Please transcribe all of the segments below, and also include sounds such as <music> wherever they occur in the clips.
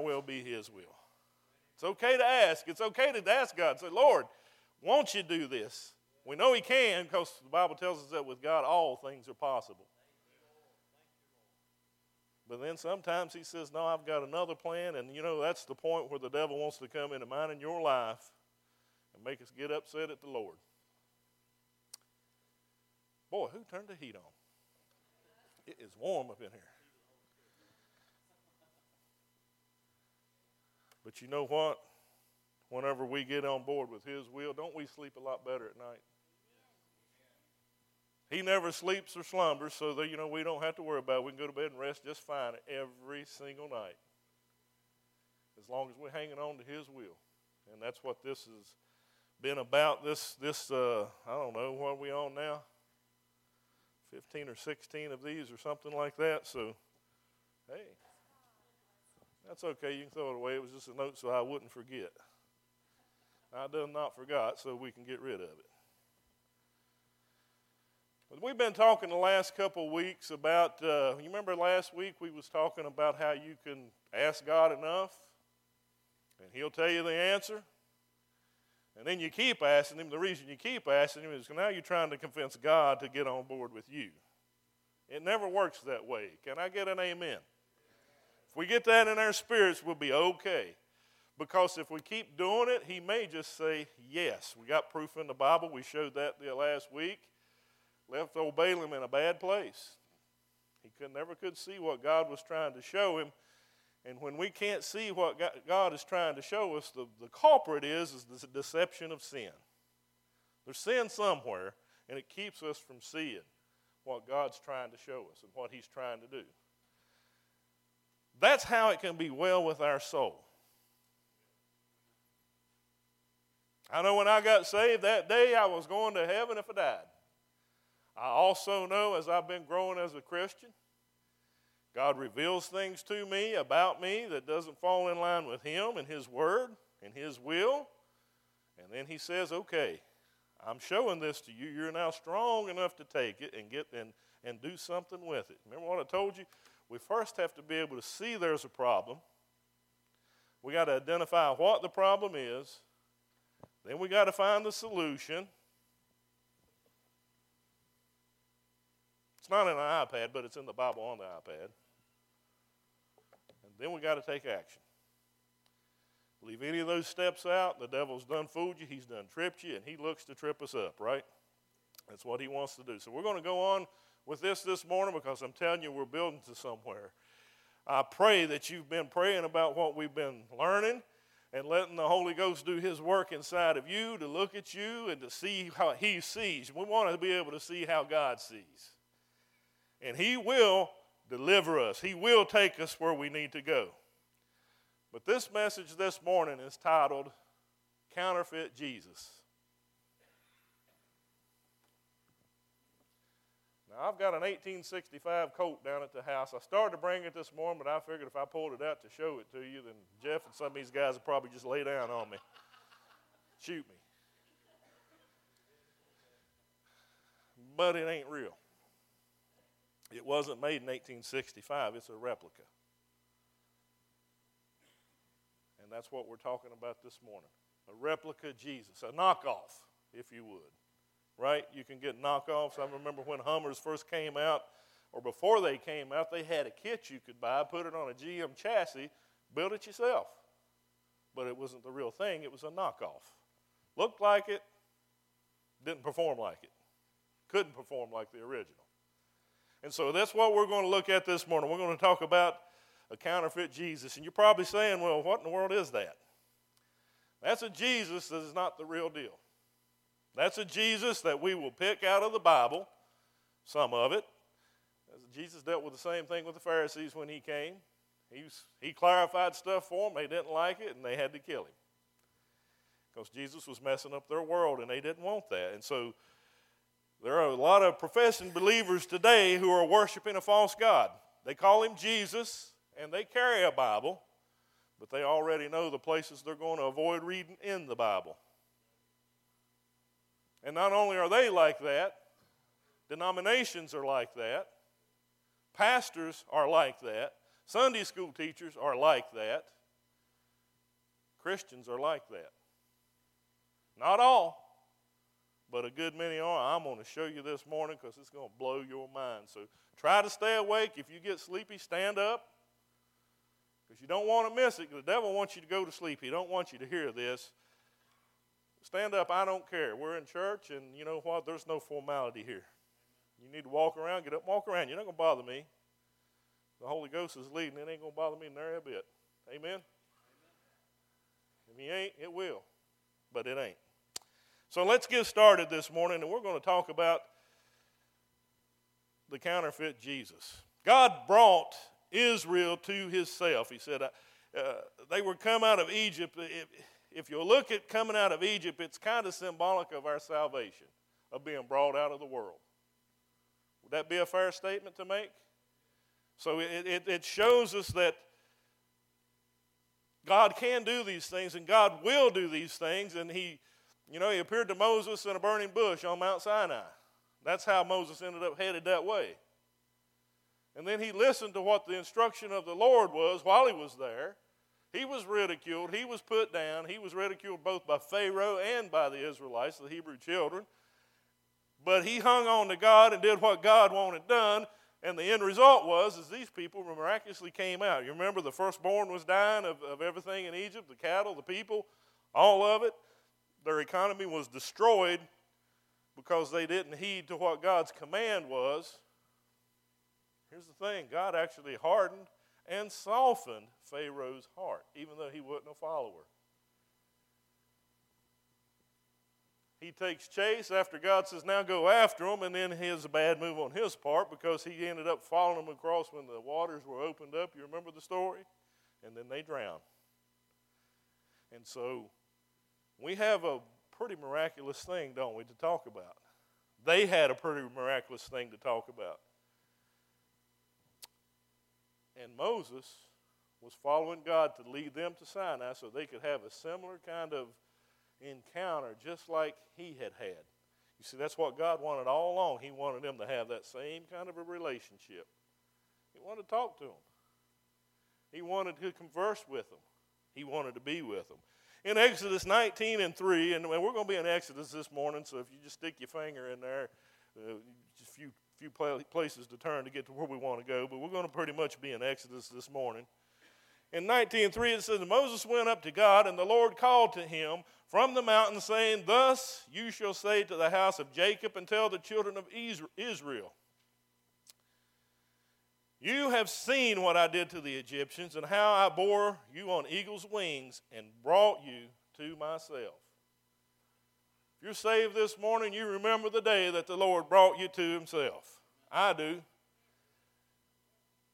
our will be His will. It's okay to ask. It's okay to ask God. Say, Lord, won't you do this? We know He can because the Bible tells us that with God all things are possible. But then sometimes He says, No, I've got another plan. And you know, that's the point where the devil wants to come into mine and your life and make us get upset at the Lord. Boy, who turned the heat on? It is warm up in here. But you know what? Whenever we get on board with His will, don't we sleep a lot better at night? He never sleeps or slumbers, so that you know we don't have to worry about it. We can go to bed and rest just fine every single night. As long as we're hanging on to His will. And that's what this has been about. This this uh, I don't know, what are we on now? 15 or 16 of these or something like that. So, hey, that's okay. You can throw it away. It was just a note so I wouldn't forget. I done not forgot, so we can get rid of it. But we've been talking the last couple weeks about. Uh, you remember last week we was talking about how you can ask God enough, and He'll tell you the answer. And then you keep asking him. The reason you keep asking him is now you're trying to convince God to get on board with you. It never works that way. Can I get an amen? If we get that in our spirits, we'll be okay. Because if we keep doing it, he may just say yes. We got proof in the Bible. We showed that the last week. Left old Balaam in a bad place. He could never could see what God was trying to show him. And when we can't see what God is trying to show us, the, the culprit is, is the deception of sin. There's sin somewhere, and it keeps us from seeing what God's trying to show us and what He's trying to do. That's how it can be well with our soul. I know when I got saved that day, I was going to heaven if I died. I also know as I've been growing as a Christian, God reveals things to me about me that doesn't fall in line with Him and His Word and His will. And then He says, okay, I'm showing this to you. You're now strong enough to take it and get and, and do something with it. Remember what I told you? We first have to be able to see there's a problem. We got to identify what the problem is. Then we got to find the solution. It's not in an iPad, but it's in the Bible on the iPad. And then we got to take action. Leave any of those steps out, the devil's done fooled you, he's done tripped you, and he looks to trip us up, right? That's what he wants to do. So we're going to go on with this this morning because I'm telling you, we're building to somewhere. I pray that you've been praying about what we've been learning and letting the Holy Ghost do His work inside of you to look at you and to see how He sees. We want to be able to see how God sees. And He will deliver us. He will take us where we need to go. But this message this morning is titled Counterfeit Jesus. Now, I've got an 1865 Colt down at the house. I started to bring it this morning, but I figured if I pulled it out to show it to you, then Jeff and some of these guys would probably just lay down on me, shoot me. But it ain't real. It wasn't made in 1865, it's a replica. And that's what we're talking about this morning a replica Jesus, a knockoff, if you would. Right? You can get knockoffs. I remember when Hummers first came out, or before they came out, they had a kit you could buy, put it on a GM chassis, build it yourself. But it wasn't the real thing, it was a knockoff. Looked like it, didn't perform like it. Couldn't perform like the original. And so that's what we're going to look at this morning. We're going to talk about a counterfeit Jesus. And you're probably saying, well, what in the world is that? That's a Jesus that is not the real deal. That's a Jesus that we will pick out of the Bible, some of it. Jesus dealt with the same thing with the Pharisees when he came. He, was, he clarified stuff for them. They didn't like it, and they had to kill him. Because Jesus was messing up their world, and they didn't want that. And so there are a lot of professing believers today who are worshiping a false God. They call him Jesus and they carry a Bible, but they already know the places they're going to avoid reading in the Bible. And not only are they like that, denominations are like that, pastors are like that, Sunday school teachers are like that. Christians are like that. Not all, but a good many are. I'm going to show you this morning because it's going to blow your mind. So try to stay awake. If you get sleepy, stand up because you don't want to miss it. The devil wants you to go to sleep. He don't want you to hear this. Stand up. I don't care. We're in church, and you know what? There's no formality here. You need to walk around. Get up, walk around. You're not going to bother me. The Holy Ghost is leading. It ain't going to bother me nary a bit. Amen. If he ain't, it will, but it ain't. So let's get started this morning, and we're going to talk about the counterfeit Jesus. God brought Israel to himself. He said, uh, they were come out of Egypt. If, if you look at coming out of Egypt, it's kind of symbolic of our salvation, of being brought out of the world. Would that be a fair statement to make? So it, it, it shows us that God can do these things and God will do these things. And he, you know, he appeared to Moses in a burning bush on Mount Sinai. That's how Moses ended up headed that way. And then he listened to what the instruction of the Lord was while he was there. He was ridiculed. He was put down. He was ridiculed both by Pharaoh and by the Israelites, the Hebrew children. But he hung on to God and did what God wanted done. And the end result was is these people miraculously came out. You remember the firstborn was dying of, of everything in Egypt, the cattle, the people, all of it. Their economy was destroyed because they didn't heed to what God's command was. Here's the thing God actually hardened and softened Pharaoh's heart, even though he wasn't a follower. He takes chase after God says, now go after him, and then a bad move on his part because he ended up following him across when the waters were opened up. You remember the story? And then they drowned. And so we have a pretty miraculous thing, don't we, to talk about? They had a pretty miraculous thing to talk about. And Moses was following God to lead them to Sinai so they could have a similar kind of encounter just like he had had. You see, that's what God wanted all along. He wanted them to have that same kind of a relationship. He wanted to talk to them, He wanted to converse with them, He wanted to be with them. In Exodus 19 and 3, and we're going to be in Exodus this morning, so if you just stick your finger in there, uh, just a few, few places to turn to get to where we want to go, but we're going to pretty much be in Exodus this morning. In 19.3 it says, Moses went up to God, and the Lord called to him from the mountain, saying, Thus you shall say to the house of Jacob and tell the children of Israel, You have seen what I did to the Egyptians, and how I bore you on eagle's wings and brought you to myself. If you're saved this morning, you remember the day that the Lord brought you to himself. I do.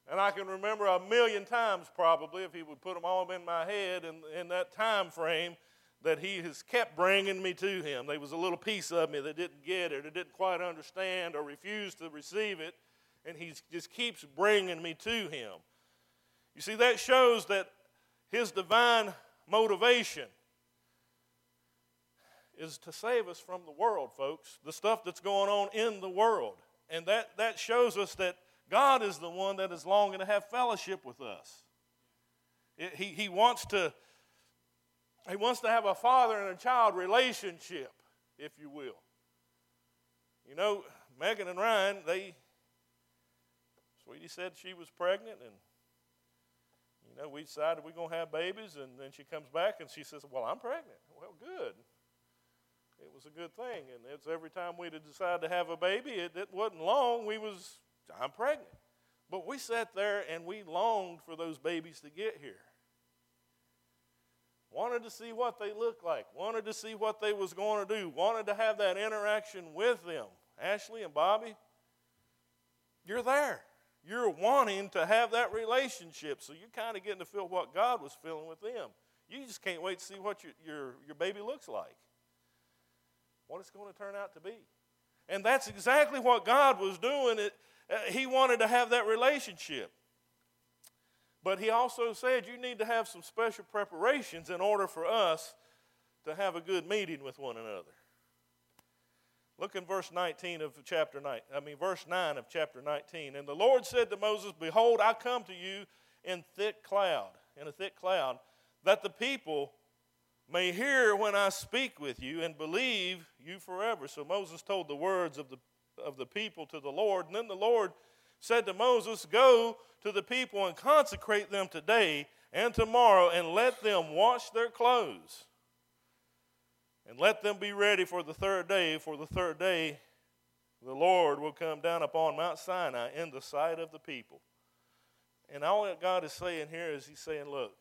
And I can remember a million times probably if he would put them all in my head in, in that time frame that he has kept bringing me to him. There was a little piece of me that didn't get it or didn't quite understand or refused to receive it, and he just keeps bringing me to him. You see, that shows that his divine motivation is to save us from the world, folks, the stuff that's going on in the world. And that, that shows us that God is the one that is longing to have fellowship with us. It, he, he, wants to, he wants to have a father and a child relationship, if you will. You know, Megan and Ryan, they, Sweetie said she was pregnant, and, you know, we decided we're going to have babies, and then she comes back and she says, Well, I'm pregnant. Well, good. It was a good thing, and it's every time we decide to have a baby, it, it wasn't long. We was I'm pregnant. But we sat there and we longed for those babies to get here. Wanted to see what they looked like, wanted to see what they was going to do, wanted to have that interaction with them. Ashley and Bobby, you're there. You're wanting to have that relationship. So you're kind of getting to feel what God was feeling with them. You just can't wait to see what your, your, your baby looks like, what it's going to turn out to be. And that's exactly what God was doing. It, uh, he wanted to have that relationship. But he also said you need to have some special preparations in order for us to have a good meeting with one another. Look in verse 19 of chapter 9. I mean, verse 9 of chapter 19. And the Lord said to Moses, Behold, I come to you in thick cloud, in a thick cloud, that the people may hear when I speak with you and believe you forever. So Moses told the words of the, of the people to the Lord. And then the Lord said to Moses, Go to the people and consecrate them today and tomorrow, and let them wash their clothes. And let them be ready for the third day, for the third day the Lord will come down upon Mount Sinai in the sight of the people. And all that God is saying here is He's saying, Look,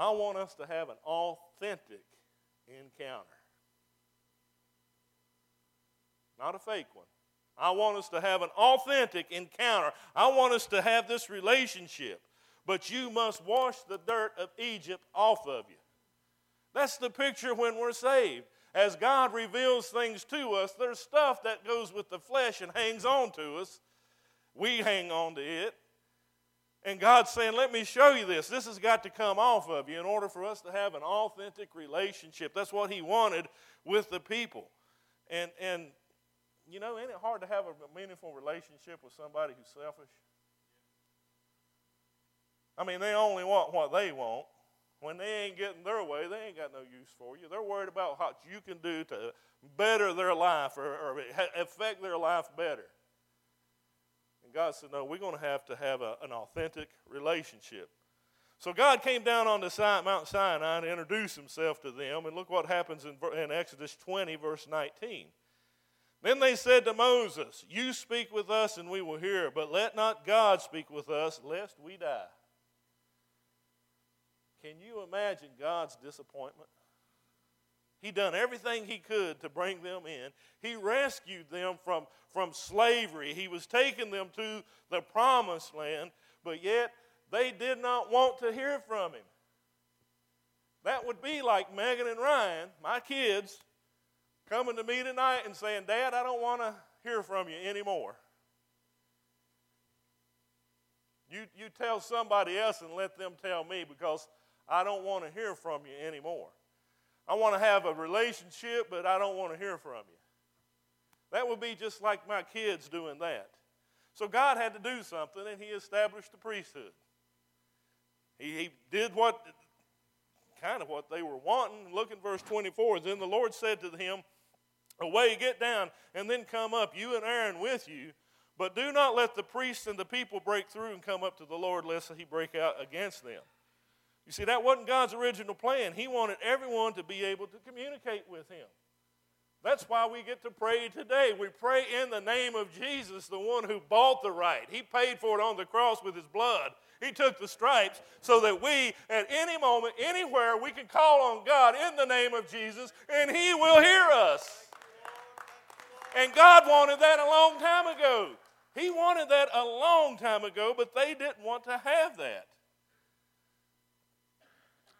I want us to have an authentic encounter, not a fake one. I want us to have an authentic encounter. I want us to have this relationship. But you must wash the dirt of Egypt off of you. That's the picture when we're saved. As God reveals things to us, there's stuff that goes with the flesh and hangs on to us. We hang on to it. And God's saying, Let me show you this. This has got to come off of you in order for us to have an authentic relationship. That's what He wanted with the people. And, and you know, isn't it hard to have a meaningful relationship with somebody who's selfish? I mean, they only want what they want. When they ain't getting their way, they ain't got no use for you. They're worried about what you can do to better their life or, or affect their life better. And God said, No, we're going to have to have a, an authentic relationship. So God came down on the Mount Sinai and introduced himself to them. And look what happens in, in Exodus 20, verse 19. Then they said to Moses, You speak with us and we will hear, but let not God speak with us, lest we die. Can you imagine God's disappointment? He done everything he could to bring them in. He rescued them from, from slavery. He was taking them to the promised land, but yet they did not want to hear from him. That would be like Megan and Ryan, my kids, coming to me tonight and saying, Dad, I don't want to hear from you anymore. You, you tell somebody else and let them tell me because I don't want to hear from you anymore. I want to have a relationship, but I don't want to hear from you. That would be just like my kids doing that. So God had to do something, and He established the priesthood. He, he did what, kind of what they were wanting. Look at verse 24. Then the Lord said to him, Away, get down, and then come up, you and Aaron with you. But do not let the priests and the people break through and come up to the Lord, lest he break out against them. You see, that wasn't God's original plan. He wanted everyone to be able to communicate with Him. That's why we get to pray today. We pray in the name of Jesus, the one who bought the right. He paid for it on the cross with His blood. He took the stripes so that we, at any moment, anywhere, we can call on God in the name of Jesus and He will hear us. And God wanted that a long time ago. He wanted that a long time ago, but they didn't want to have that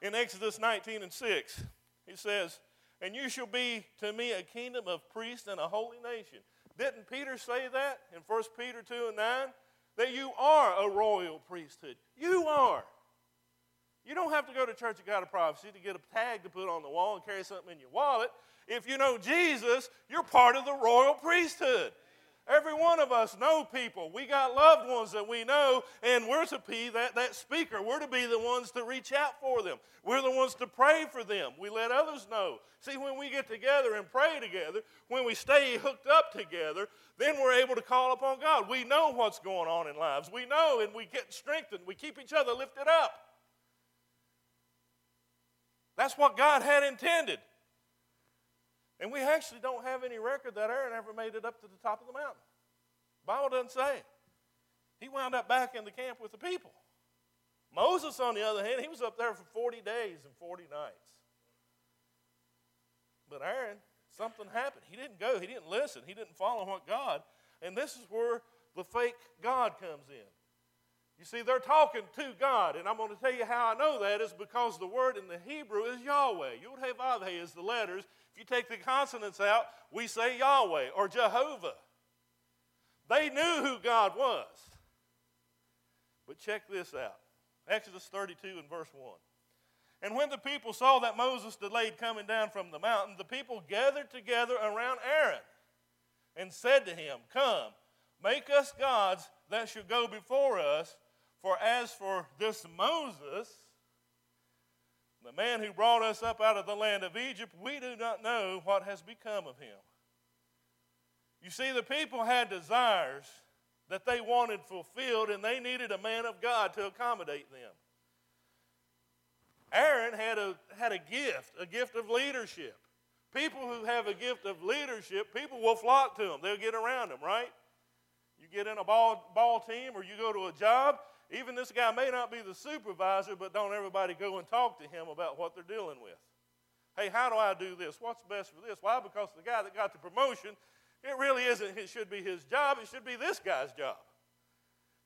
in Exodus 19 and 6. He says, And you shall be to me a kingdom of priests and a holy nation. Didn't Peter say that in 1 Peter 2 and 9? That you are a royal priesthood. You are. You don't have to go to Church of God of Prophecy to get a tag to put on the wall and carry something in your wallet. If you know Jesus, you're part of the royal priesthood. Every one of us know people. We got loved ones that we know, and we're to be that, that speaker. We're to be the ones to reach out for them. We're the ones to pray for them. We let others know. See, when we get together and pray together, when we stay hooked up together, then we're able to call upon God. We know what's going on in lives. We know, and we get strengthened. We keep each other lifted up. That's what God had intended. And we actually don't have any record that Aaron ever made it up to the top of the mountain. The Bible doesn't say. It. He wound up back in the camp with the people. Moses, on the other hand, he was up there for 40 days and 40 nights. But Aaron, something happened. He didn't go, he didn't listen, he didn't follow what God. And this is where the fake God comes in. You see, they're talking to God, and I'm going to tell you how I know that is because the word in the Hebrew is Yahweh. Yud He Vav He is the letters, you take the consonants out, we say Yahweh or Jehovah. They knew who God was. But check this out Exodus 32 and verse 1. And when the people saw that Moses delayed coming down from the mountain, the people gathered together around Aaron and said to him, Come, make us gods that should go before us, for as for this Moses, the man who brought us up out of the land of Egypt, we do not know what has become of him. You see, the people had desires that they wanted fulfilled, and they needed a man of God to accommodate them. Aaron had a, had a gift, a gift of leadership. People who have a gift of leadership, people will flock to them. They'll get around them, right? You get in a ball, ball team or you go to a job, even this guy may not be the supervisor, but don't everybody go and talk to him about what they're dealing with. Hey, how do I do this? What's best for this? Why? Because the guy that got the promotion, it really isn't, it should be his job, it should be this guy's job.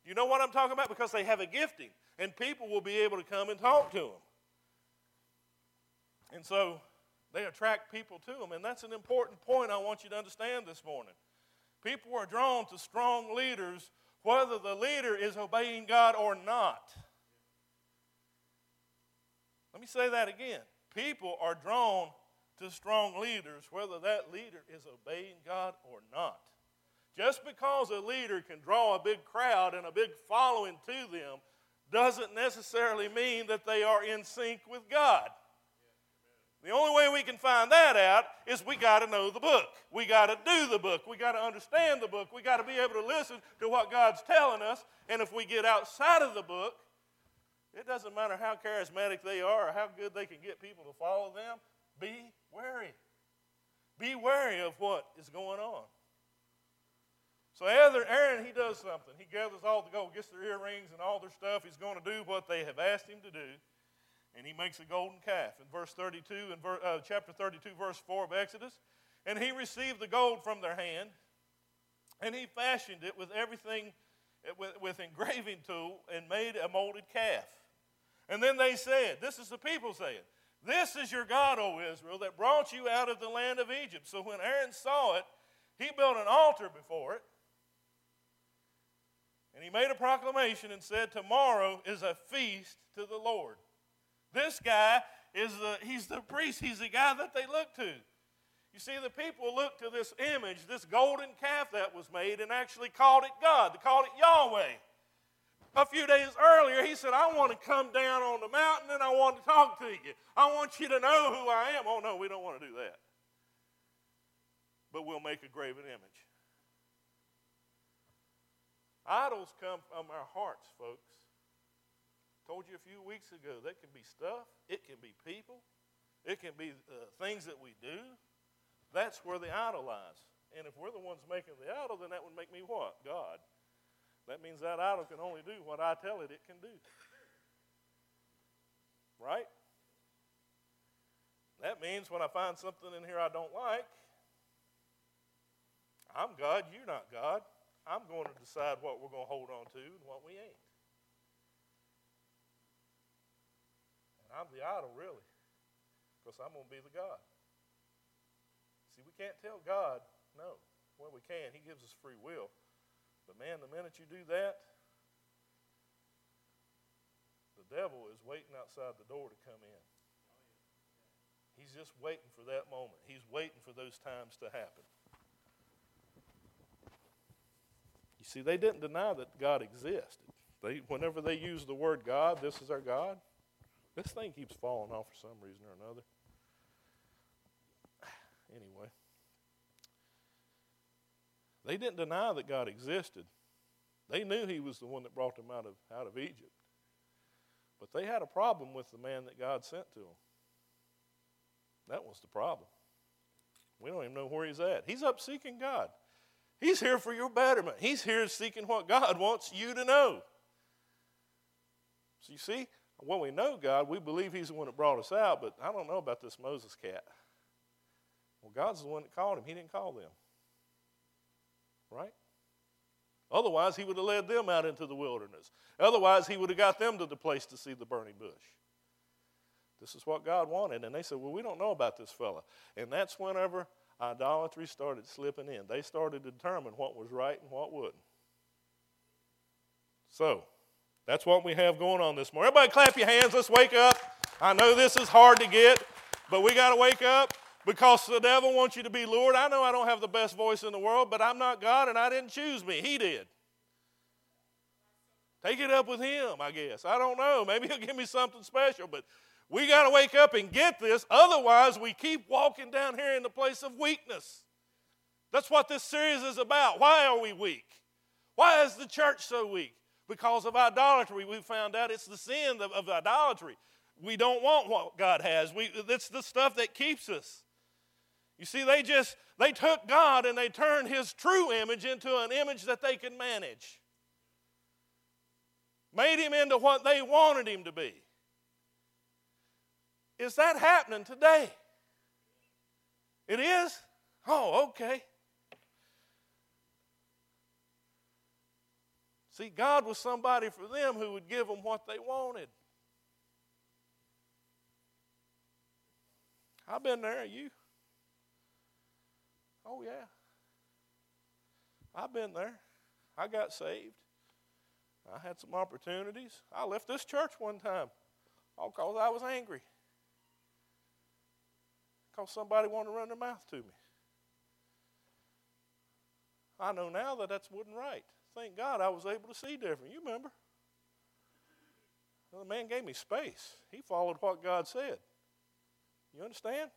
You know what I'm talking about? Because they have a gifting, and people will be able to come and talk to them. And so they attract people to them, and that's an important point I want you to understand this morning. People are drawn to strong leaders whether the leader is obeying God or not. Let me say that again. People are drawn to strong leaders, whether that leader is obeying God or not. Just because a leader can draw a big crowd and a big following to them doesn't necessarily mean that they are in sync with God. The only way we can find that out is we got to know the book. We got to do the book. We got to understand the book. We got to be able to listen to what God's telling us. And if we get outside of the book, it doesn't matter how charismatic they are or how good they can get people to follow them. Be wary. Be wary of what is going on. So Aaron, he does something. He gathers all the gold, gets their earrings and all their stuff. He's going to do what they have asked him to do and he makes a golden calf. In verse 32 and ver, uh, chapter 32 verse 4 of exodus and he received the gold from their hand and he fashioned it with everything with, with engraving tool and made a molded calf. And then they said this is the people saying this is your god o israel that brought you out of the land of egypt. So when aaron saw it he built an altar before it and he made a proclamation and said tomorrow is a feast to the lord this guy is the, he's the priest. He's the guy that they look to. You see, the people looked to this image, this golden calf that was made, and actually called it God. They called it Yahweh. A few days earlier, he said, I want to come down on the mountain and I want to talk to you. I want you to know who I am. Oh, no, we don't want to do that. But we'll make a graven image. Idols come from our hearts, folks. Told you a few weeks ago, that can be stuff, it can be people, it can be uh, things that we do. That's where the idol lies. And if we're the ones making the idol, then that would make me what? God. That means that idol can only do what I tell it it can do. Right? That means when I find something in here I don't like, I'm God, you're not God. I'm going to decide what we're going to hold on to and what we ain't. I'm the idol, really, because I'm going to be the God. See, we can't tell God no. Well, we can. He gives us free will. But man, the minute you do that, the devil is waiting outside the door to come in. He's just waiting for that moment. He's waiting for those times to happen. You see, they didn't deny that God existed. They, whenever they use the word God, this is our God, this thing keeps falling off for some reason or another. <sighs> Anyway, they didn't deny that God existed. They knew He was the one that brought them out of, out of Egypt. But they had a problem with the man that God sent to them. That was the problem. We don't even know where he's at. He's up seeking God. He's here for your betterment. He's here seeking what God <laughs> wants you to know. So you see, well, we know God. We believe He's the one that brought us out, but I don't know about this Moses cat. Well, God's the one that called him. He didn't call them. Right? Otherwise, He would have led them out into the wilderness. Otherwise, He would have got them to the place to see the burning bush. This is what God wanted. And they said, Well, we don't know about this fella. And that's whenever idolatry started slipping in. They started to determine what was right and what wouldn't. So, that's what we have going on this morning. Everybody clap your hands. Let's wake up. I know this is hard to get, but we got to wake up because the devil wants you to be Lord. I know I don't have the best voice in the world, but I'm not God and I didn't choose me. He did. Take it up with him, I guess. I don't know. <laughs> Maybe he'll give me something special, but We got to wake up and get this. Otherwise, we keep walking down here in the place of weakness. That's what this series is about. Why are we weak? Why is the church so weak? Because of idolatry. We found out it's the sin of, of idolatry. We don't want what God has. We, it's the stuff that keeps us. You see, they just they took God and they turned his true image into an image that they could manage. Made him into what they wanted him to be. Is that happening today? It is? Oh, okay. See, God was somebody for them who would give them what they wanted. I've been there, you. Oh, yeah. I've been there. I got saved. I had some opportunities. I left this church one time all because I was angry. Because somebody wanted to run their mouth to me. I know now that that's wasn't right. Thank God I was able to see different. You remember? Well, the man gave me space. He followed what God said. You understand?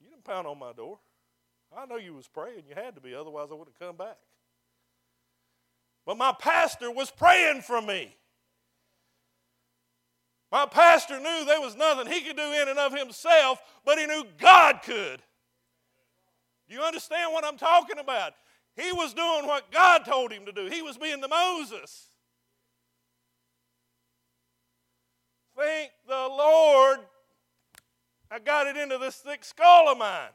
You didn't pound on my door. I know you was praying. You had to be, otherwise I wouldn't come back. But my pastor was praying for me. My pastor knew there was nothing he could do in and of himself, but he knew God could. Do you understand what I'm talking about? He was doing what God told him to do. He was being the Moses. Thank the Lord I got it into this thick skull of mine.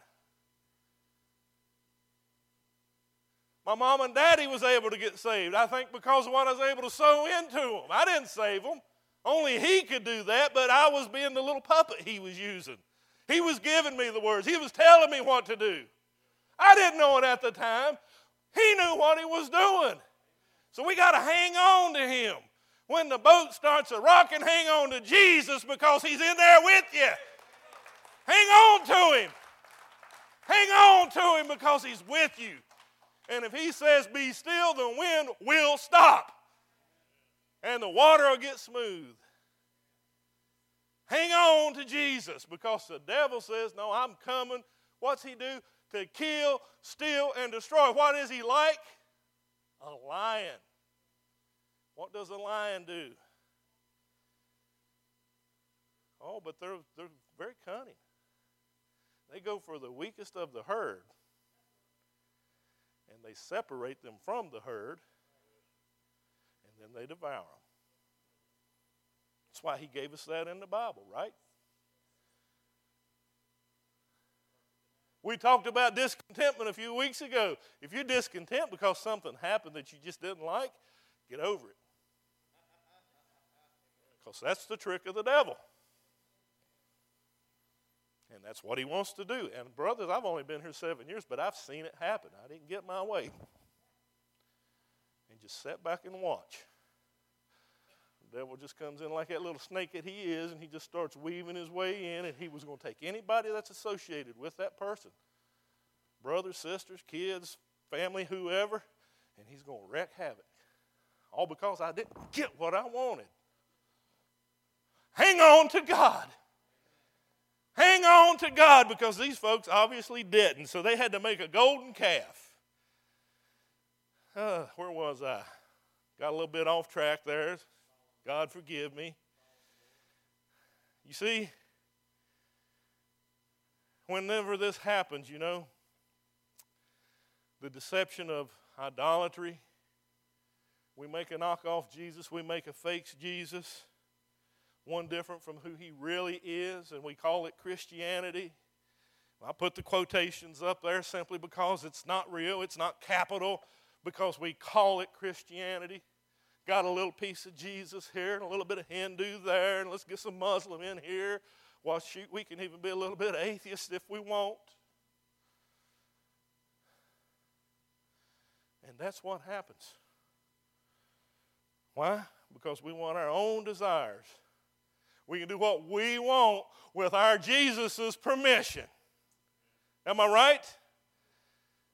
My mom and daddy was able to get saved, I think, because of what I was able to sow into them. I didn't save them. Only he could do that, but I was being the little puppet he was using. He was giving me the words, he was telling me what to do. I didn't know it at the time. He knew what he was doing. So we got to hang on to him. When the boat starts a rocking, hang on to Jesus because he's in there with you. Hang on to him. Hang on to him because he's with you. And if he says, Be still, the wind will stop. And the water will get smooth. Hang on to Jesus because the devil says, No, I'm coming. What's he do? To kill, steal, and destroy. What is he like? A lion. What does a lion do? Oh, but they're, they're very cunning. They go for the weakest of the herd and they separate them from the herd and then they devour them. That's why he gave us that in the Bible, right? We talked about discontentment a few weeks ago. If you're discontent because something happened that you just didn't like, get over it. Because that's the trick of the devil. And that's what he wants to do. And, brothers, I've only been here seven years, but I've seen it happen. I didn't get my way. And just sit back and watch. Devil just comes in like that little snake that he is, and he just starts weaving his way in, and he was going to take anybody that's associated with that person brothers, sisters, kids, family, whoever and he's going to wreak havoc. All because I didn't get what I wanted. Hang on to God. Hang on to God because these folks obviously didn't. So they had to make a golden calf. Uh, where was I? Got a little bit off track there. God forgive me. You see, whenever this happens, you know, the deception of idolatry, we make a knockoff Jesus, we make a fake Jesus one different from who he really is, and we call it Christianity. I put the quotations up there simply because it's not real, it's not capital, because we call it Christianity. Got a little piece of Jesus here and a little bit of Hindu there, and let's get some Muslim in here. Well, shoot, we can even be a little bit atheist if we want. And that's what happens. Why? Because we want our own desires we can do what we want with our Jesus' permission. Am I right?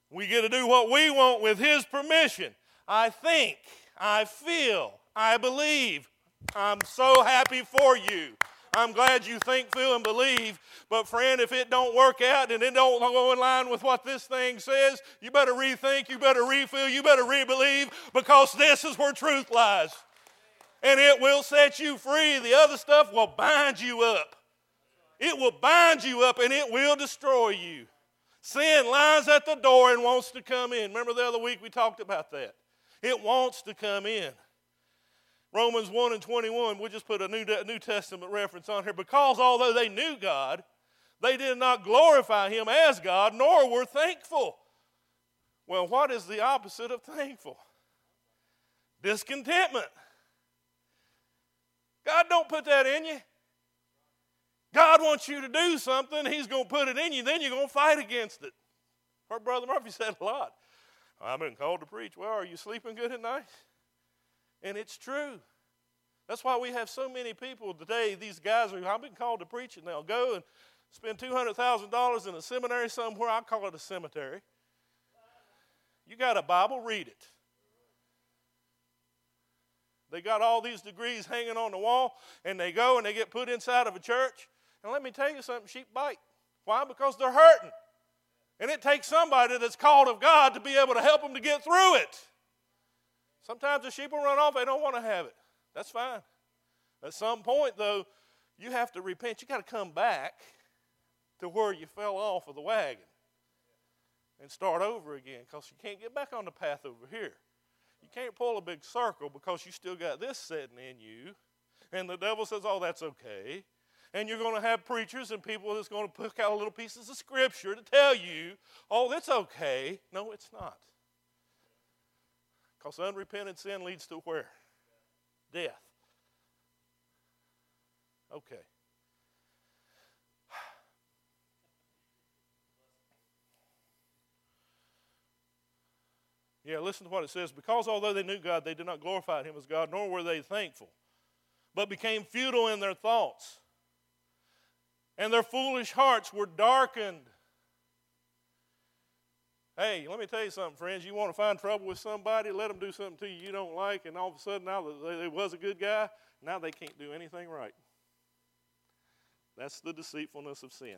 We get to do what we want with His permission. I think, I feel, I believe. I'm so happy for you. I'm glad you think, feel, and believe. But friend, if it don't work out and it don't go in line with what this thing says, you better rethink, you better refill, you better rebelieve, because this is where truth lies. And it will set you free. The other stuff will bind you up. It will bind you up and it will destroy you. Sin lies at the door and wants to come in. Remember the other week we talked about that. It wants to come in. Romans 1 and 21, we'll just put a New, New Testament reference on here. Because although they knew God, they did not glorify Him as God, nor were thankful. Well, what is the opposite of thankful? Discontentment. God don't put that in you. God wants you to do something, He's going to put it in you, then you're going to fight against it. Our brother Murphy said a lot. I've been called to preach. Well, are you sleeping good at night? And it's true. That's why we have so many people today, these guys who I've been called to preach, and they'll go and spend $200,000 in a seminary somewhere. I call it a cemetery. You got a Bible, read it. They got all these degrees hanging on the wall, and they go and they get put inside of a church. And let me tell you something sheep bite. Why? Because they're hurting. And it takes somebody that's called of God to be able to help them to get through it. Sometimes the sheep will run off, they don't want to have it. That's fine. At some point, though, you have to repent. You got to come back to where you fell off of the wagon and start over again because you can't get back on the path over here. You can't pull a big circle because you still got this sitting in you. And the devil says, Oh, that's okay. And you're going to have preachers and people that's going to pick out little pieces of scripture to tell you, Oh, that's okay. No, it's not. Because unrepentant sin leads to where? Death. Okay. Yeah, listen to what it says. Because although they knew God, they did not glorify Him as God, nor were they thankful, but became futile in their thoughts. And their foolish hearts were darkened. Hey, let me tell you something, friends. You want to find trouble with somebody, let them do something to you you don't like, and all of a sudden now they, they was a good guy, now they can't do anything right. That's the deceitfulness of sin.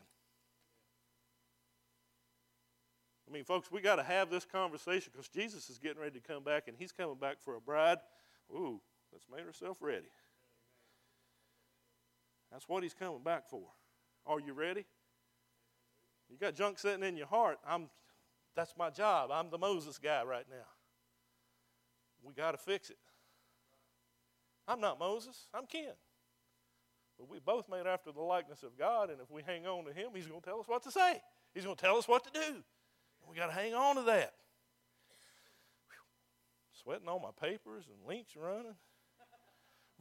I mean, folks, we got to have this conversation because Jesus is getting ready to come back, and He's coming back for a bride. Ooh, that's made herself ready. That's what He's coming back for. Are you ready? You got junk sitting in your heart. I'm that's my job. I'm the Moses guy right now. We got to fix it. I'm not Moses, I'm Ken. But we both made after the likeness of God, and if we hang on to Him, He's going to tell us what to say. He's going to tell us what to do. We got to hang on to that. Sweating all my papers and links running.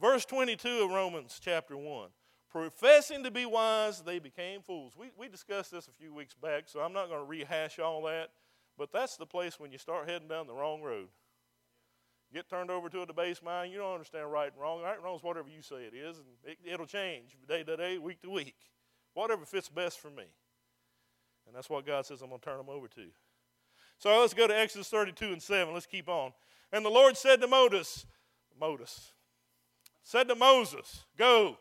Verse 22 of Romans chapter 1. Professing to be wise, they became fools. We, we discussed this a few weeks back, so I'm not going to rehash all that. But that's the place when you start heading down the wrong road. Get turned over to a debased mind. You don't understand right and wrong. Right and wrong is whatever you say it is, and it, it'll change day to day, week to week. Whatever fits best for me. And that's what God says I'm going to turn them over to. So let's go to Exodus 32 and 7. Let's keep on. And the Lord said to Moses, Moses, said to Moses, Go,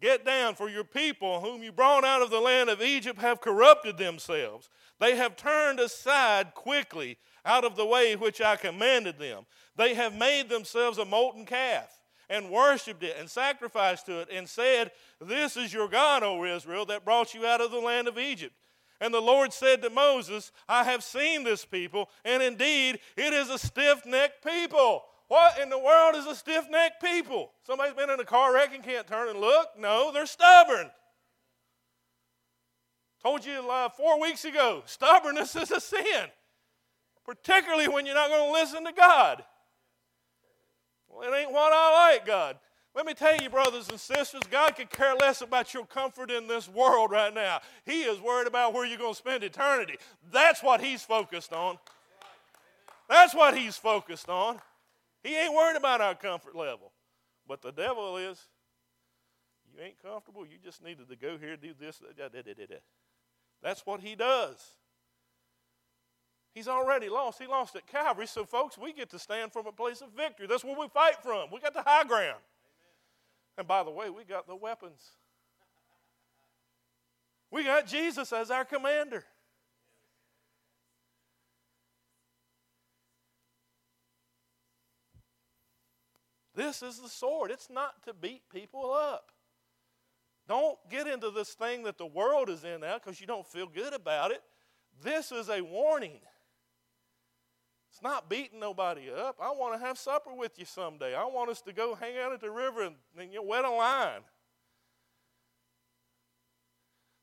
get down, for your people whom you brought out of the land of Egypt have corrupted themselves. They have turned aside quickly out of the way which I commanded them. They have made themselves a molten calf and worshiped it and sacrificed to it and said, This is your God, O Israel, that brought you out of the land of Egypt. And the Lord said to Moses, I have seen this people, and indeed it is a stiff necked people. What in the world is a stiff necked people? Somebody's been in a car wreck and can't turn and look? No, they're stubborn. Told you uh, four weeks ago, stubbornness is a sin, particularly when you're not going to listen to God. Well, it ain't what I like, God. Let me tell you, brothers and sisters, God could care less about your comfort in this world right now. He is worried about where you're going to spend eternity. That's what He's focused on. That's what He's focused on. He ain't worried about our comfort level. But the devil is. You ain't comfortable. You just needed to go here, do this. Da, da, da, that's what he does. He's already lost. He lost at Calvary. So, folks, we get to stand from a place of victory. That's where we fight from. We got the high ground. Amen. And by the way, we got the weapons. We got Jesus as our commander. This is the sword. It's not to beat people up. Don't get into this thing that the world is in now because you don't feel good about it. This is a warning. It's not beating nobody up. I want to have supper with you someday. I want us to go hang out at the river and, and you know, wet a line.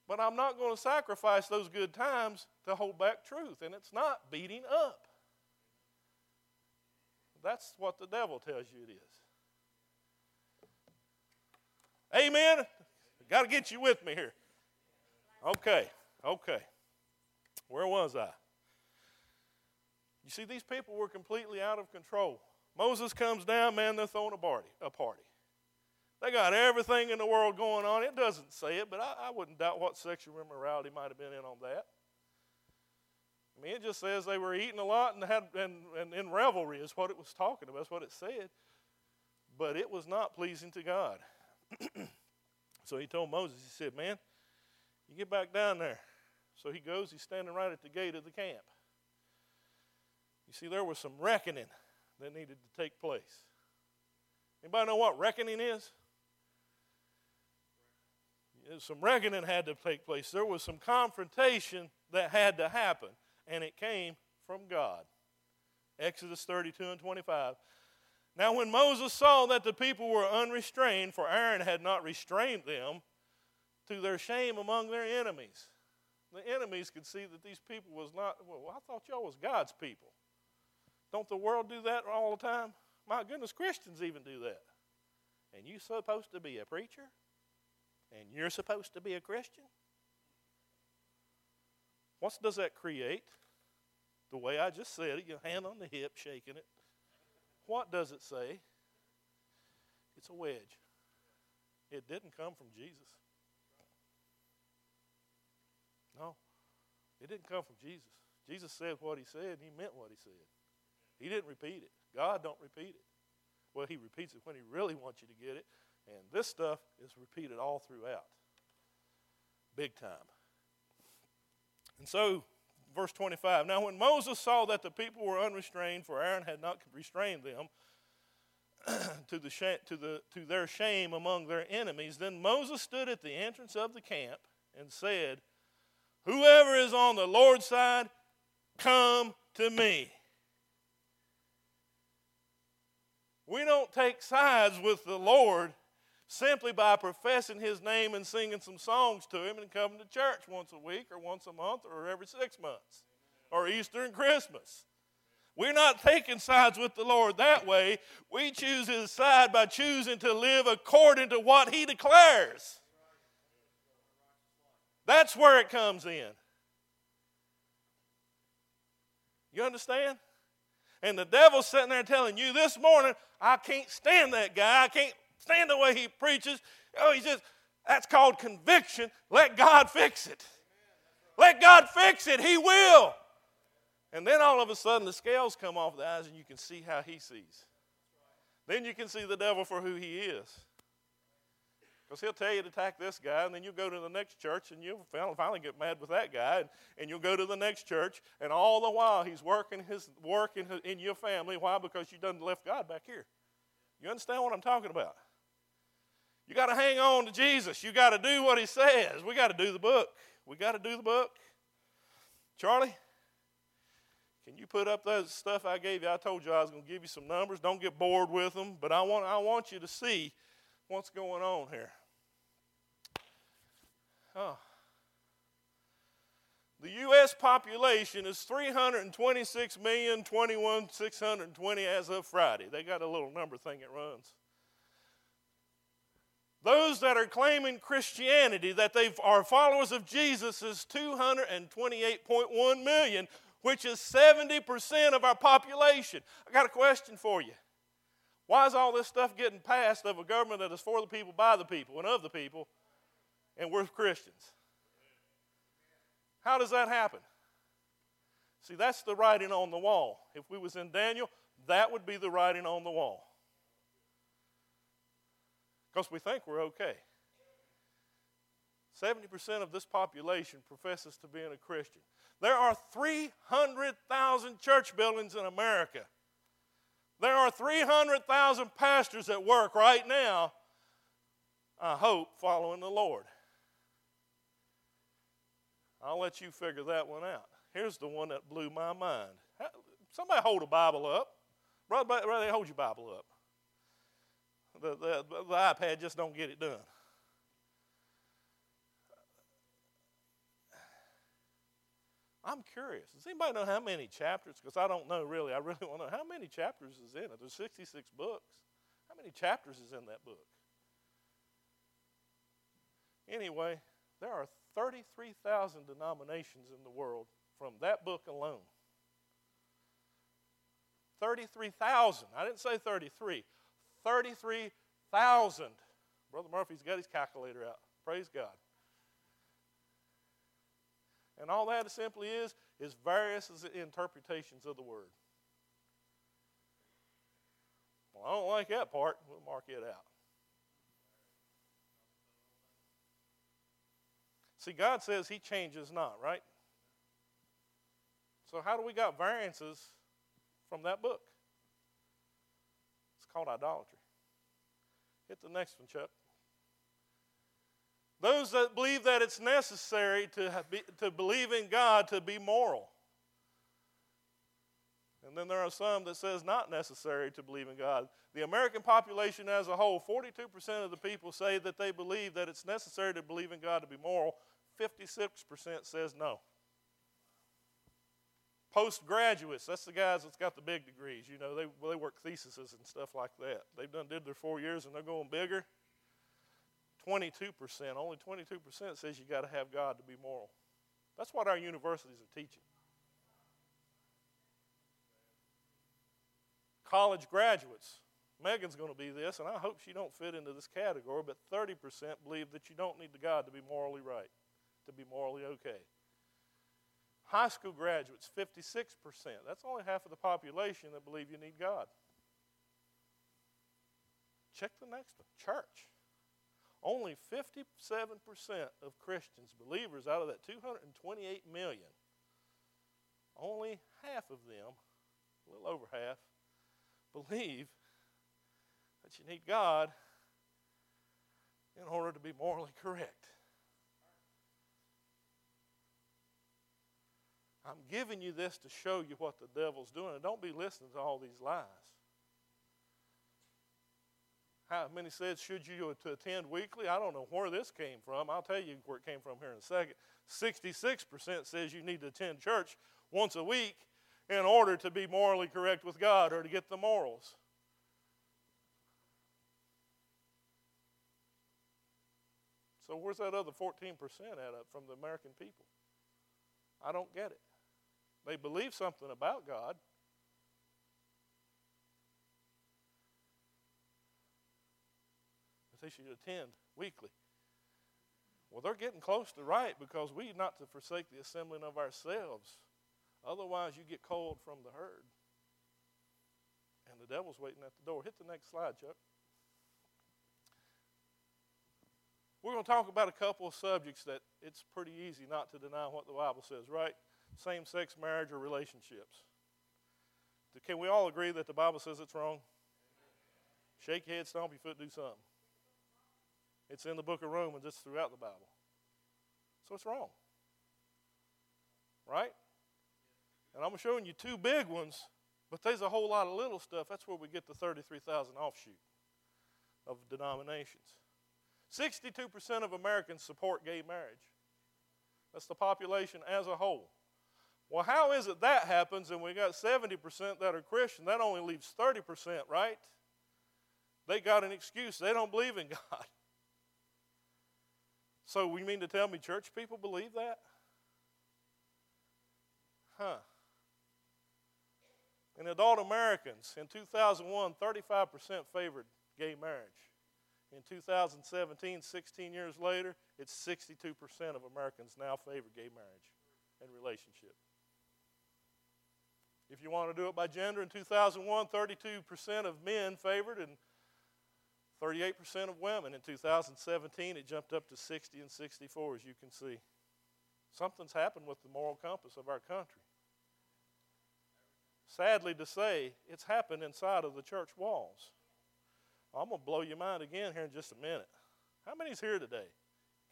But I'm not going to sacrifice those good times to hold back truth. And it's not beating up. That's what the devil tells you it is. Amen. Got to get you with me here. Okay, okay. Where was I? You see, these people were completely out of control. Moses comes down, man, they're throwing a party. A party. They got everything in the world going on. It doesn't say it, but I, I wouldn't doubt what sexual immorality might have been in on that. I mean, it just says they were eating a lot and had and, and in revelry is what it was talking about. That's what it said. But it was not pleasing to God. <clears throat> so he told Moses, he said, Man, you get back down there. So he goes, he's standing right at the gate of the camp. You see, there was some reckoning that needed to take place. Anybody know what reckoning is? Some reckoning had to take place. There was some confrontation that had to happen, and it came from God. Exodus 32 and 25. Now, when Moses saw that the people were unrestrained, for Aaron had not restrained them, to their shame among their enemies. The enemies could see that these people was not, well, I thought y'all was God's people. Don't the world do that all the time? My goodness, Christians even do that. And you supposed to be a preacher? And you're supposed to be a Christian? What does that create? The way I just said it, your hand on the hip, shaking it. What does it say? It's a wedge. It didn't come from Jesus. No, it didn't come from Jesus. Jesus said what he said, and he meant what he said. He didn't repeat it. God don't repeat it. Well, he repeats it when he really wants you to get it. And this stuff is repeated all throughout. Big time. And so, verse 25 Now, when Moses saw that the people were unrestrained, for Aaron had not restrained them, <clears throat> to, the sh- to, the, to their shame among their enemies, then Moses stood at the entrance of the camp and said, Whoever is on the Lord's side, come to me. We don't take sides with the Lord simply by professing his name and singing some songs to him and coming to church once a week or once a month or every six months or Easter and Christmas. We're not taking sides with the Lord that way. We choose his side by choosing to live according to what he declares. That's where it comes in. You understand? And the devil's sitting there telling you this morning, I can't stand that guy. I can't stand the way he preaches. Oh, he says, that's called conviction. Let God fix it. Let God fix it. He will. And then all of a sudden the scales come off the eyes and you can see how he sees. Then you can see the devil for who he is. Because he'll tell you to attack this guy, and then you'll go to the next church, and you'll finally get mad with that guy, and, and you'll go to the next church, and all the while he's working his work in, his, in your family. Why? Because you done left God back here. You understand what I'm talking about? You got to hang on to Jesus. You got to do what he says. We got to do the book. We got to do the book. Charlie, can you put up that stuff I gave you? I told you I was going to give you some numbers. Don't get bored with them, but I want, I want you to see what's going on here. Oh. The U.S. population is 326,021,620 as of Friday. They got a little number thing that runs. Those that are claiming Christianity, that they are followers of Jesus, is 228.1 million, which is 70% of our population. I got a question for you. Why is all this stuff getting passed of a government that is for the people, by the people, and of the people, and we're Christians? How does that happen? See, that's the writing on the wall. If we was in Daniel, that would be the writing on the wall. Because we think we're okay. 70% of this population professes to being a Christian. There are 300,000 church buildings in America. There are 300,000 pastors at work right now, I hope, following the Lord. I'll let you figure that one out. Here's the one that blew my mind. Somebody hold a Bible up. Brother, hold your Bible up. The, the, the iPad just don't get it done. I'm curious. Does anybody know how many chapters? Because I don't know really. I really <laughs> want to know how many chapters is in it. There's 66 books. How many chapters is in that book? Anyway, there are 33,000 denominations in the world from that book alone. 33,000. I didn't say 33. 33,000. Brother Murphy's got his calculator out. Praise God. And all that simply is, is various interpretations of the word. Well, I don't like that part. We'll mark it out. See, God says He changes not, right? So, how do we got variances from that book? Called idolatry. Hit the next one, Chuck. Those that believe that it's necessary to, be, to believe in God to be moral. And then there are some that says not necessary to believe in God. The American population as a whole, 42% of the people say that they believe that it's necessary to believe in God to be moral. 56% says no. Postgraduates, that's the guys that's got the big degrees. You know, they, well, they work theses and stuff like that. They've done did their four years and they're going bigger. 22%, only 22% says you got to have God to be moral. That's what our universities are teaching. College graduates, Megan's going to be this, and I hope she don't fit into this category, but 30% believe that you don't need the God to be morally right, to be morally okay. High school graduates, 56%. That's only half of the population that believe you need God. Check the next one. Church. Only 57% of Christians, believers out of that 228 million, only half of them, a little over half, believe that you need God in order to be morally correct. I'm giving you this to show you what the devil's doing. And don't be listening to all these lies. How many said, should you attend weekly? I don't know where this came from. I'll tell you where it came from here in a second. 66% says you need to attend church once a week in order to be morally correct with God or to get the morals. So where's that other 14% add up from the American people? I don't get it. They believe something about God, they should attend weekly. Well, they're getting close to right because we not to forsake the assembling of ourselves. Otherwise, you get cold from the herd. And the devil's waiting at the door. Hit the next slide, Chuck. We're going to talk about a couple of subjects that it's pretty easy not to deny what the Bible says, right? Same sex marriage or relationships. Can we all agree that the Bible says it's wrong? Shake your head, stomp your foot, do something. It's in the book of Romans, it's throughout the Bible. So it's wrong. Right? And I'm showing you two big ones, but there's a whole lot of little stuff. That's where we get the 33,000 offshoot of denominations. 62% of Americans support gay marriage. That's the population as a whole. Well, how is it that happens and we got 70% that are Christian? That only leaves 30%, right? They got an excuse. They don't believe in <laughs> God. So, we mean to tell me church people believe that? Huh. In adult Americans, in 2001, 35% favored gay marriage. In 2017, 16 years later, it's 62% of Americans now favor gay marriage and relationship. If you want to do it by gender, in 2001, 32% of men favored and 38% of women. In 2017, it jumped up to 60 and 64, as you can see. Something's happened with the moral compass of our country. Sadly to say, it's happened inside of the church walls. I'm going to blow your mind again here in just a minute. How many's here today?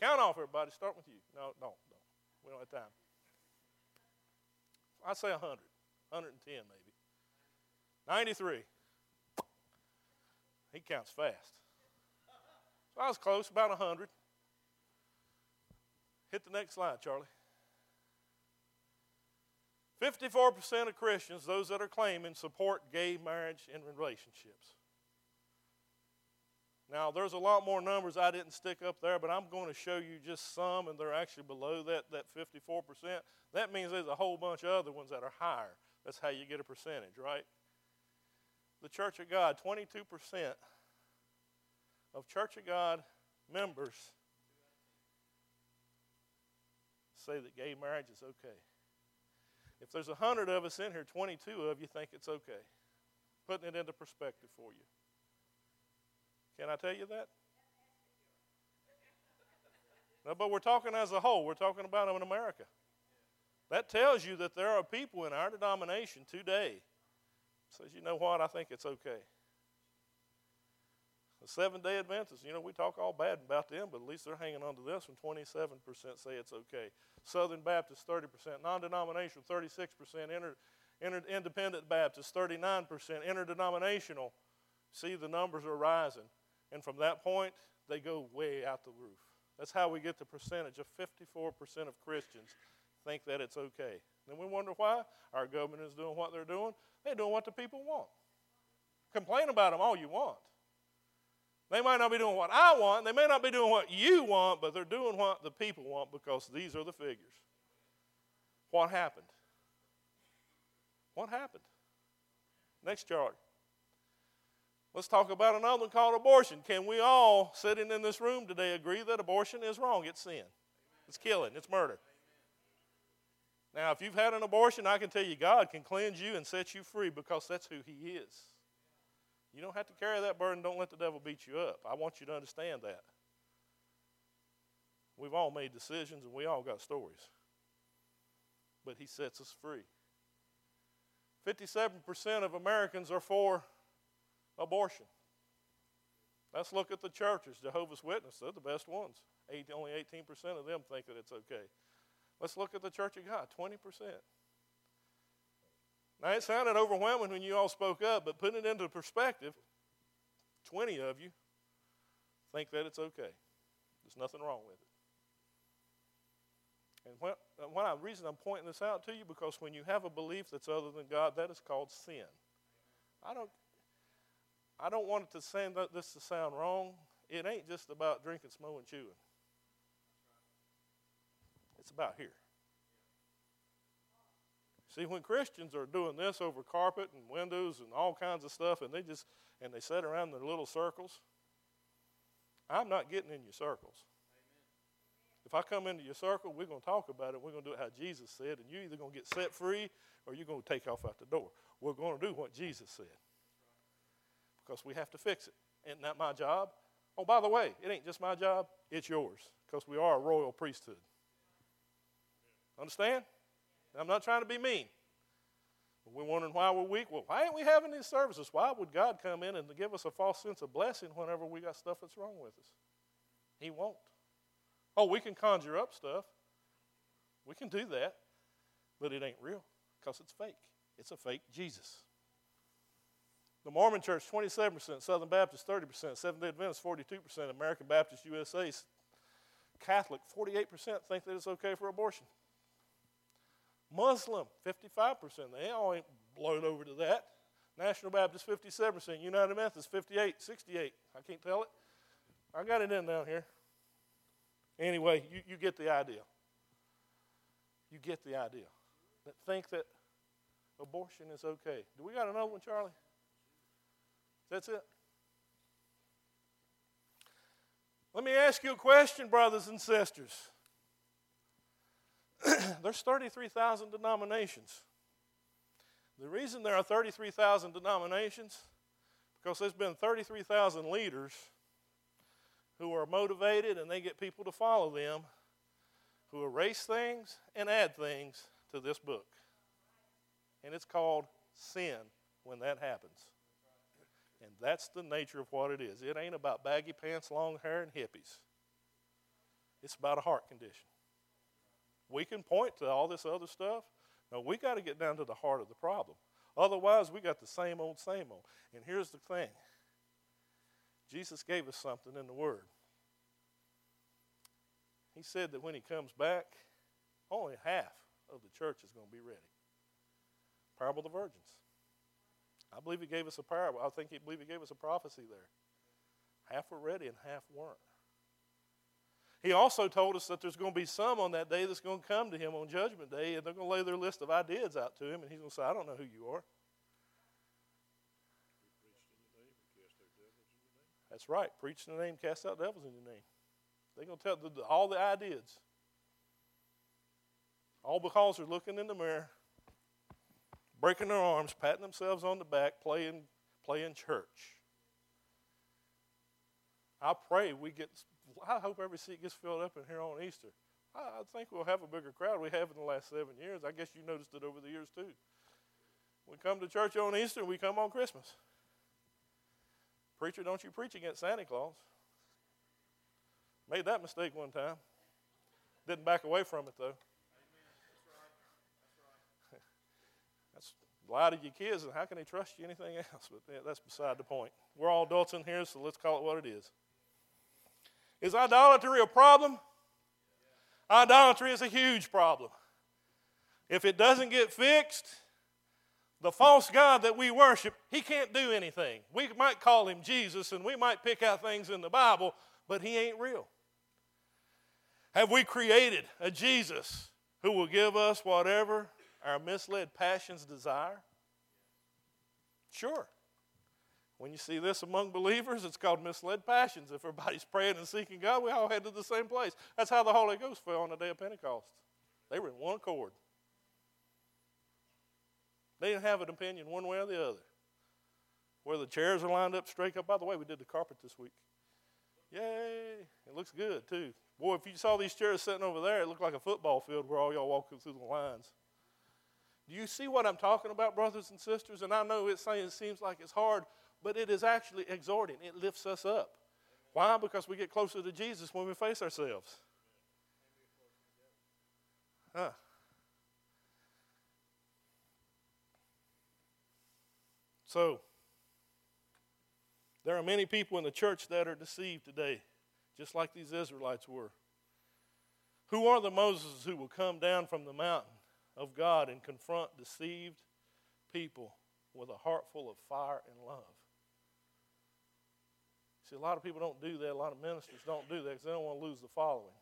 Count off, everybody. Start with you. No, don't, no, no. We don't have time. I'd say 100, 110 maybe. 93. He counts fast. So I was close, about 100. Hit the next slide, Charlie. 54% of Christians, those that are claiming, support gay marriage and relationships. Now, there's a lot more numbers I didn't stick up there, but I'm going to show you just some, and they're actually below that, that 54%. That means there's a whole bunch of other ones that are higher. That's how you get a percentage, right? The Church of God, 22% of Church of God members say that gay marriage is okay. If there's 100 of us in here, 22 of you think it's okay. Putting it into perspective for you. Can I tell you that? No, but we're talking as a whole. We're talking about in America. That tells you that there are people in our denomination today says, you know what, I think it's okay. The Seven Day Adventists, you know, we talk all bad about them, but at least they're hanging on to this one. 27% say it's okay. Southern Baptists, 30%. Non denominational, 36%. Inter, inter, independent Baptists, 39%. Interdenominational, see the numbers are rising. And from that point, they go way out the roof. That's how we get the percentage of 54% of Christians think that it's okay. Then we wonder why our government is doing what they're doing. They're doing what the people want. Complain about them all you want. They might not be doing what I want, they may not be doing what you want, but they're doing what the people want because these are the figures. What happened? What happened? Next chart. Let's talk about another one called abortion. Can we all, sitting in this room today, agree that abortion is wrong? It's sin, it's killing, it's murder. Now, if you've had an abortion, I can tell you God can cleanse you and set you free because that's who He is. You don't have to carry that burden. Don't let the devil beat you up. I want you to understand that. We've all made decisions and we all got stories. But he sets us free. 57% of Americans are for abortion. Let's look at the churches. Jehovah's Witnesses, they're the best ones. Eight, only 18% of them think that it's okay. Let's look at the Church of God 20%. Now, it sounded overwhelming when you all spoke up, but putting it into perspective, 20 of you think that it's okay. There's nothing wrong with it. And what I, reason I'm pointing this out to you because when you have a belief that's other than God, that is called sin. I don't, I don't want it to sound this to sound wrong. It ain't just about drinking, smoking, chewing. It's about here. See, when Christians are doing this over carpet and windows and all kinds of stuff, and they just and they sit around in their little circles, I'm not getting in your circles. Amen. If I come into your circle, we're going to talk about it. We're going to do it how Jesus said, and you're either going to get set free or you're going to take off out the door. We're going to do what Jesus said because we have to fix it. Isn't that my job? Oh, by the way, it ain't just my job, it's yours because we are a royal priesthood. Understand? I'm not trying to be mean. We're wondering why we're weak. Well, why ain't we having these services? Why would God come in and give us a false sense of blessing whenever we got stuff that's wrong with us? He won't. Oh, we can conjure up stuff. We can do that, but it ain't real because it's fake. It's a fake Jesus. The Mormon Church, 27%, Southern Baptist, 30%, Seventh day Adventist, 42%, American Baptist USA, Catholic, 48% think that it's okay for abortion. Muslim, 55%. They all ain't blown over to that. National Baptist, 57%. United Methodist, 58, 68. I can't tell it. I got it in down here. Anyway, you, you get the idea. You get the idea. That think that abortion is okay. Do we got another one, Charlie? That's it. Let me ask you a question, brothers and sisters. <clears throat> there's 33,000 denominations. The reason there are 33,000 denominations because there's been 33,000 leaders who are motivated and they get people to follow them who erase things and add things to this book. And it's called sin when that happens. And that's the nature of what it is. It ain't about baggy pants, long hair, and hippies. It's about a heart condition. We can point to all this other stuff. No, we got to get down to the heart of the problem. Otherwise, we got the same old, same old. And here's the thing Jesus gave us something in the Word. He said that when He comes back, only half of the church is going to be ready. Parable of the virgins. I believe He gave us a parable. I think He believe He gave us a prophecy there. Half were ready and half weren't. He also told us that there's going to be some on that day that's going to come to him on Judgment Day, and they're going to lay their list of ideas out to him, and he's going to say, I don't know who you are. That's right. Preach in the name, cast out devils in your name. They're going to tell the, the, all the ideas. All because they're looking in the mirror, breaking their arms, patting themselves on the back, playing, playing church. I pray we get I hope every seat gets filled up in here on Easter. I, think we'll have a bigger crowd we have in the last seven years. I guess you noticed it over the years too. We come to church on Easter we come on Christmas. Preacher, don't you preach against Santa Claus. Made that mistake one time. Didn't back away from it though. <laughs> That's lie to your kids, and how can they trust you anything else? But that's beside the point. We're all adults in here, so let's call it what it is. Is idolatry a problem? Idolatry is a huge problem. If it doesn't get fixed, the false God that we worship, he can't do anything. We might call him Jesus and we might pick out things in the Bible, but he ain't real. Have we created a Jesus who will give us whatever our misled passions desire? Sure. When you see this among believers, it's called misled passions. If everybody's praying and seeking God, we all head to the same place. That's how the Holy Ghost fell on the day of Pentecost. They were in one accord. They didn't have an opinion one way or the other. Where the chairs are lined up straight up. By the way, we did the carpet this week. Yay! It looks good too. Boy, if you saw these chairs sitting over there, it looked like a football field where all y'all walking through the lines. Do you see what I'm talking about, brothers and sisters? And I know it seems like it's hard, but it is actually exhorting. It lifts us up. Why? Because we get closer to Jesus when we face ourselves. Huh. So, there are many people in the church that are deceived today, just like these Israelites were. Who are the Moses who will come down from the mountain of God and confront deceived people with a heart full of fire and love? See, a lot of people don't do that. A lot of ministers don't do that because they don't want to lose the following.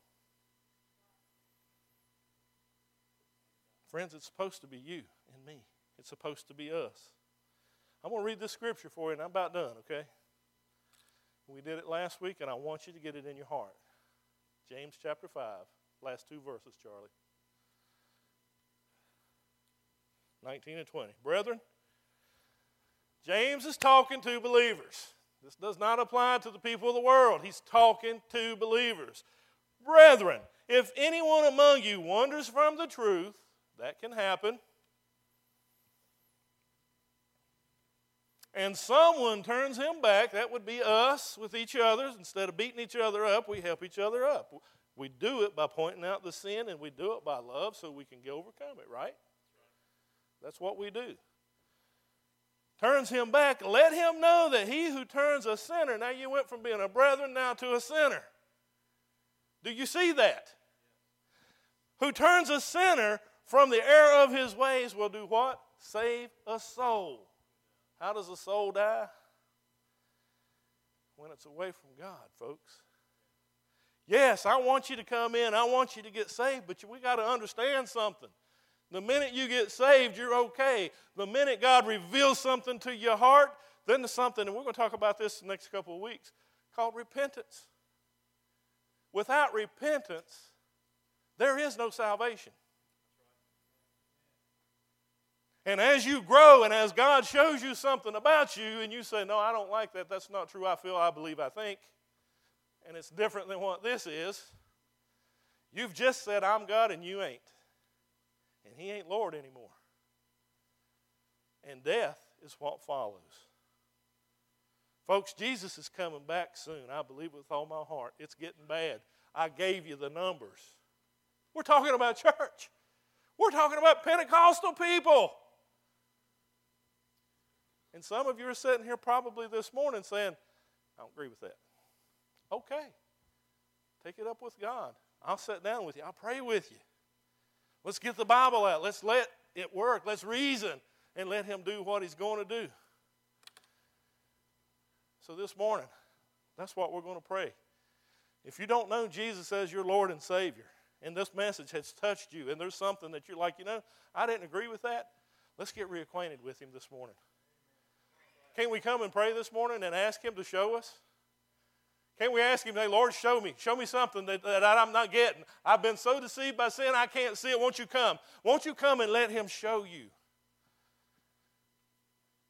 Friends, it's supposed to be you and me. It's supposed to be us. I'm going to read this scripture for you, and I'm about done, okay? We did it last week, and I want you to get it in your heart. James chapter 5, last two verses, Charlie. 19 and 20. Brethren, James is talking to believers. This does not apply to the people of the world. He's talking to believers. Brethren, if anyone among you wanders from the truth, that can happen. And someone turns him back, that would be us with each other. Instead of beating each other up, we help each other up. We do it by pointing out the sin and we do it by love so we can overcome it, right? That's what we do turns him back, let him know that he who turns a sinner, now you went from being a brethren now to a sinner. Do you see that? Who turns a sinner from the error of his ways will do what? Save a soul. How does a soul die? When it's away from God, folks. Yes, I want you to come in. I want you to get saved, but we got to understand something. The minute you get saved, you're okay. The minute God reveals something to your heart, then there's something, and we're going to talk about this the next couple of weeks, called repentance. Without repentance, there is no salvation. And as you grow and as God shows you something about you and you say, No, I don't like that, that's not true, I feel, I believe, I think, and it's different than what this is. You've just said, I'm God, and you ain't. He ain't Lord anymore. And death is what follows. Folks, Jesus is coming back soon. I believe with all my heart. It's getting bad. I gave you the numbers. We're talking about church. We're talking about Pentecostal people. And some of you are sitting here probably this morning saying, I don't agree with that. Okay. Take it up with God. I'll sit down with you. I'll pray with you. Let's get the Bible out. Let's let it work. Let's reason and let Him do what He's going to do. So this morning, that's what we're going to pray. If you don't know Jesus as your Lord and Savior, and this message has touched you, and there's something that you're like, you know, I didn't agree with that, let's get reacquainted with Him this morning. Can't we come and pray this morning and ask Him to show us? Can't we ask Him, hey, Lord, show me. Show me something that, that I'm not getting. I've been so deceived by sin, I can't see it. Won't you come? Won't you come and let Him show you?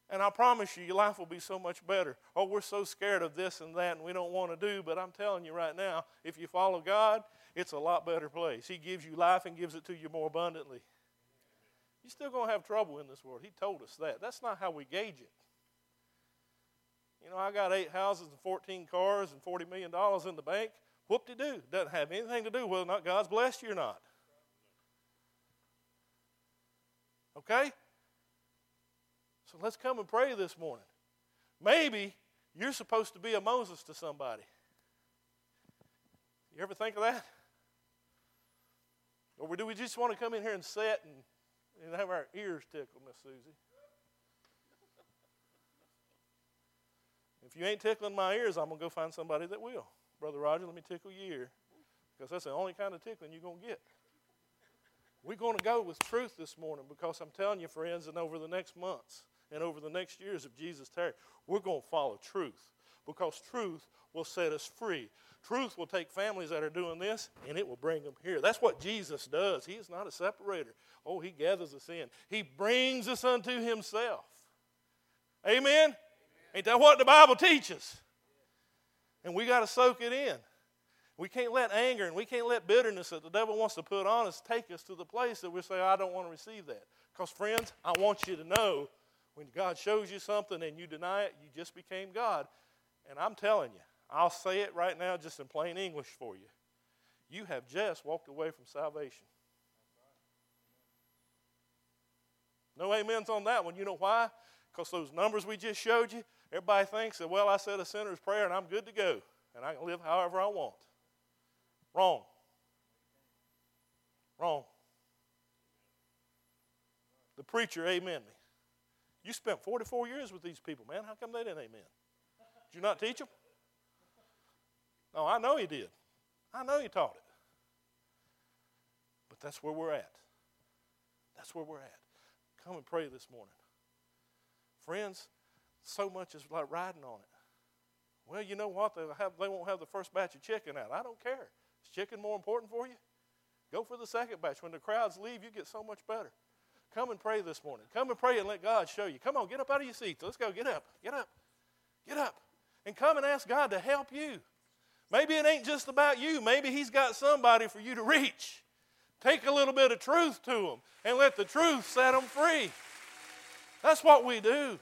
And I promise you, your life will be so much better. Oh, we're so scared of this and that, and we don't want to do, but I'm telling you right now, if you follow God, it's a lot better place. He gives you life and gives it to you more abundantly. You're still going to have trouble in this world. He told us that. That's not how we gauge it. You know, I got eight houses and 14 cars and $40 million in the bank. Whoop de doo. Doesn't have anything to do whether or not God's blessed you or not. Okay? So let's come and pray this morning. Maybe you're supposed to be a Moses to somebody. You ever think of that? Or do we just want to come in here and sit and, and have our ears tickled, Miss Susie? If you ain't tickling my ears, I'm going to go find somebody that will. Brother Roger, let me tickle your ear. Because that's the only kind of tickling you're going to get. We're going to go with truth this morning because I'm telling you, friends, and over the next months and over the next years of Jesus' tarry, we're going to follow truth because truth will set us free. Truth will take families that are doing this and it will bring them here. That's what Jesus does. He is not a separator. Oh, He gathers us in, He brings us unto Himself. Amen? Ain't that what the Bible teaches? And we got to soak it in. We can't let anger and we can't let bitterness that the devil wants to put on us take us to the place that we say, I don't want to receive that. Because, friends, I want you to know when God shows you something and you deny it, you just became God. And I'm telling you, I'll say it right now just in plain English for you. You have just walked away from salvation. No amens on that one. You know why? Because those numbers we just showed you, Everybody thinks that, well, I said a sinner's prayer and I'm good to go, and I can live however I want. Wrong. Wrong. The preacher, amen me. You spent 44 years with these people, man. How come they didn't amen? Did you not teach them? No, I know he did. I know he taught it. But that's where we're at. That's where we're at. Come and pray this morning. Friends, so much is like riding on it. Well, you know what? They, have, they won't have the first batch of chicken out. I don't care. Is chicken more important for you? Go for the second batch. When the crowds leave, you get so much better. Come and pray this morning. Come and pray and let God show you. Come on, get up out of your seats. Let's go. Get up. Get up. Get up. And come and ask God to help you. Maybe it ain't just about you. Maybe He's got somebody for you to reach. Take a little bit of truth to them and let the truth set them free. That's what we do.